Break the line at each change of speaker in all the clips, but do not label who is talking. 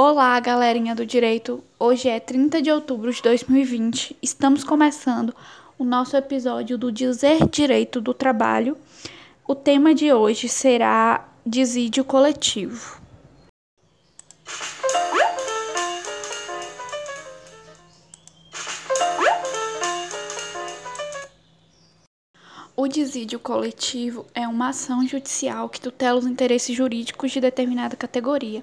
Olá, galerinha do direito. Hoje é 30 de outubro de 2020. Estamos começando o nosso episódio do Dizer Direito do Trabalho. O tema de hoje será desídio coletivo. O desídio coletivo é uma ação judicial que tutela os interesses jurídicos de determinada categoria.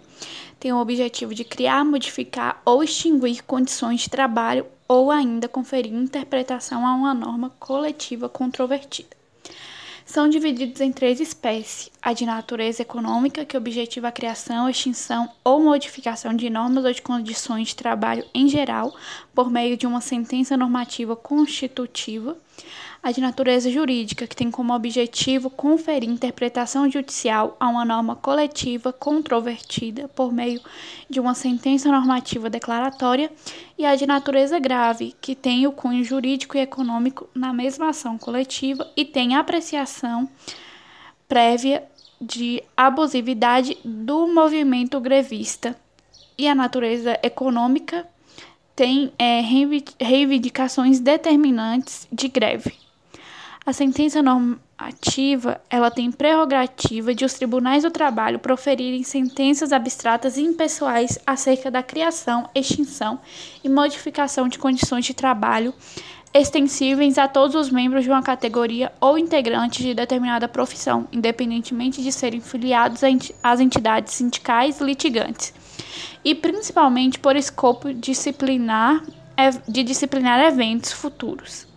Tem o objetivo de criar, modificar ou extinguir condições de trabalho ou ainda conferir interpretação a uma norma coletiva controvertida. São divididos em três espécies: a de natureza econômica, que objetiva a criação, extinção ou modificação de normas ou de condições de trabalho em geral, por meio de uma sentença normativa constitutiva a de natureza jurídica, que tem como objetivo conferir interpretação judicial a uma norma coletiva controvertida por meio de uma sentença normativa declaratória, e a de natureza grave, que tem o cunho jurídico e econômico na mesma ação coletiva e tem apreciação prévia de abusividade do movimento grevista. E a natureza econômica tem é, reivindicações determinantes de greve. A sentença normativa, ela tem prerrogativa de os tribunais do trabalho proferirem sentenças abstratas e impessoais acerca da criação, extinção e modificação de condições de trabalho extensíveis a todos os membros de uma categoria ou integrantes de determinada profissão, independentemente de serem filiados às entidades sindicais litigantes, e principalmente por escopo disciplinar de disciplinar eventos futuros.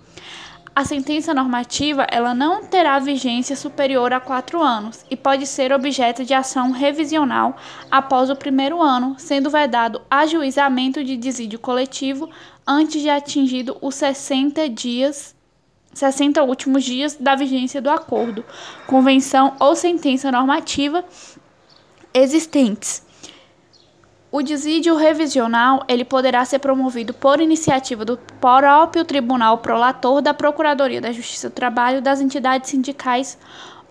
A sentença normativa ela não terá vigência superior a quatro anos e pode ser objeto de ação revisional após o primeiro ano, sendo vedado ajuizamento de desídio coletivo antes de atingido os 60 dias 60 últimos dias da vigência do acordo, convenção ou sentença normativa existentes o desídio revisional ele poderá ser promovido por iniciativa do próprio Tribunal Prolator da Procuradoria da Justiça do Trabalho, das entidades sindicais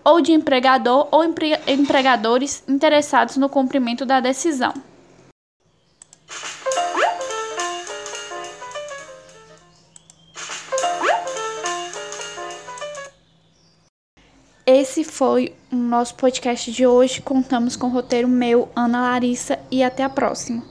ou de empregador ou empre empregadores interessados no cumprimento da decisão. Esse foi o nosso podcast de hoje. Contamos com o roteiro meu, Ana Larissa, e até a próxima.